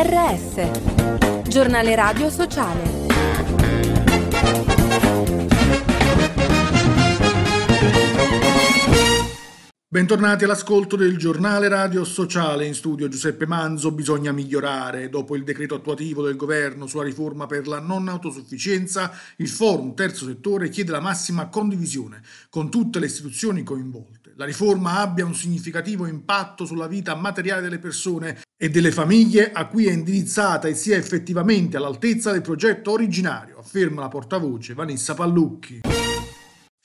GRS, giornale radio sociale. Bentornati all'ascolto del giornale radio sociale in studio Giuseppe Manzo. Bisogna migliorare. Dopo il decreto attuativo del governo sulla riforma per la non autosufficienza, il forum terzo settore chiede la massima condivisione con tutte le istituzioni coinvolte. La riforma abbia un significativo impatto sulla vita materiale delle persone e delle famiglie a cui è indirizzata e sia effettivamente all'altezza del progetto originario, afferma la portavoce Vanessa Pallucchi.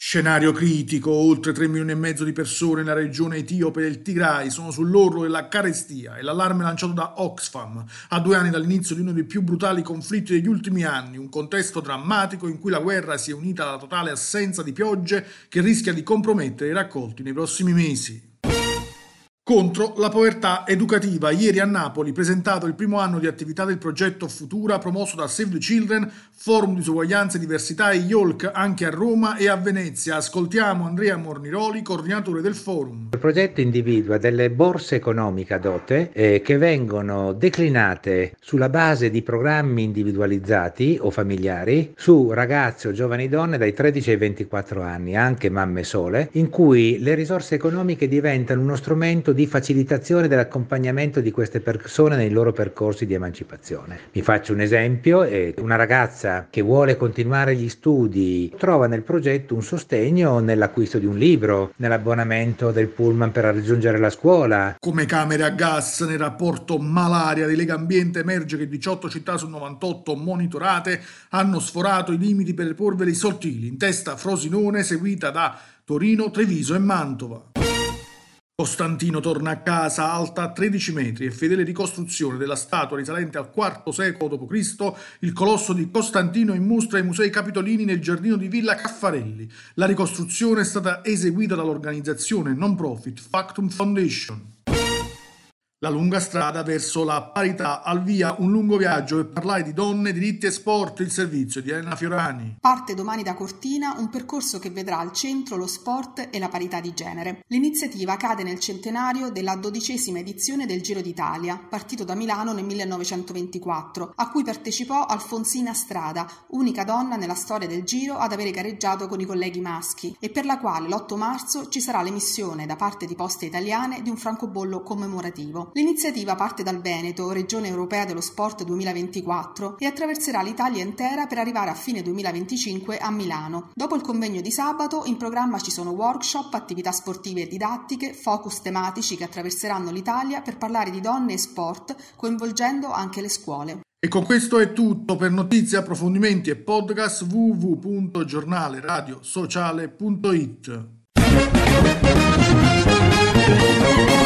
Scenario critico, oltre 3 milioni e mezzo di persone nella regione etiope del Tigray sono sull'orlo della carestia e l'allarme lanciato da Oxfam a due anni dall'inizio di uno dei più brutali conflitti degli ultimi anni, un contesto drammatico in cui la guerra si è unita alla totale assenza di piogge che rischia di compromettere i raccolti nei prossimi mesi. Contro la povertà educativa. Ieri a Napoli presentato il primo anno di attività del progetto Futura promosso da Save the Children, Forum di Uguaglianza e Diversità e YOLK anche a Roma e a Venezia. Ascoltiamo Andrea Morniroli, coordinatore del forum. Il progetto individua delle borse economiche adotte eh, che vengono declinate sulla base di programmi individualizzati o familiari su ragazzi o giovani donne dai 13 ai 24 anni, anche mamme sole, in cui le risorse economiche diventano uno strumento di facilitazione dell'accompagnamento di queste persone nei loro percorsi di emancipazione. Vi faccio un esempio, una ragazza che vuole continuare gli studi trova nel progetto un sostegno nell'acquisto di un libro, nell'abbonamento del pullman per raggiungere la scuola. Come camere a gas nel rapporto malaria di Lega Ambiente emerge che 18 città su 98 monitorate hanno sforato i limiti per polveri sottili, in testa Frosinone seguita da Torino, Treviso e Mantova. Costantino torna a casa alta 13 metri e fedele ricostruzione della statua risalente al IV secolo d.C., il colosso di Costantino in mostra ai Musei Capitolini nel giardino di Villa Caffarelli. La ricostruzione è stata eseguita dall'organizzazione non profit Factum Foundation. La lunga strada verso la parità al via un lungo viaggio per parlare di donne, diritti e sport, il servizio di Elena Fiorani. Parte domani da Cortina un percorso che vedrà al centro lo sport e la parità di genere. L'iniziativa cade nel centenario della dodicesima edizione del Giro d'Italia, partito da Milano nel 1924, a cui partecipò Alfonsina Strada, unica donna nella storia del Giro ad avere gareggiato con i colleghi maschi, e per la quale l'8 marzo ci sarà l'emissione da parte di Poste Italiane di un francobollo commemorativo. L'iniziativa parte dal Veneto, regione europea dello sport 2024, e attraverserà l'Italia intera per arrivare a fine 2025 a Milano. Dopo il convegno di sabato, in programma ci sono workshop, attività sportive e didattiche, focus tematici che attraverseranno l'Italia per parlare di donne e sport, coinvolgendo anche le scuole. E con questo è tutto per notizie, approfondimenti e podcast www.giornaleradiosociale.it.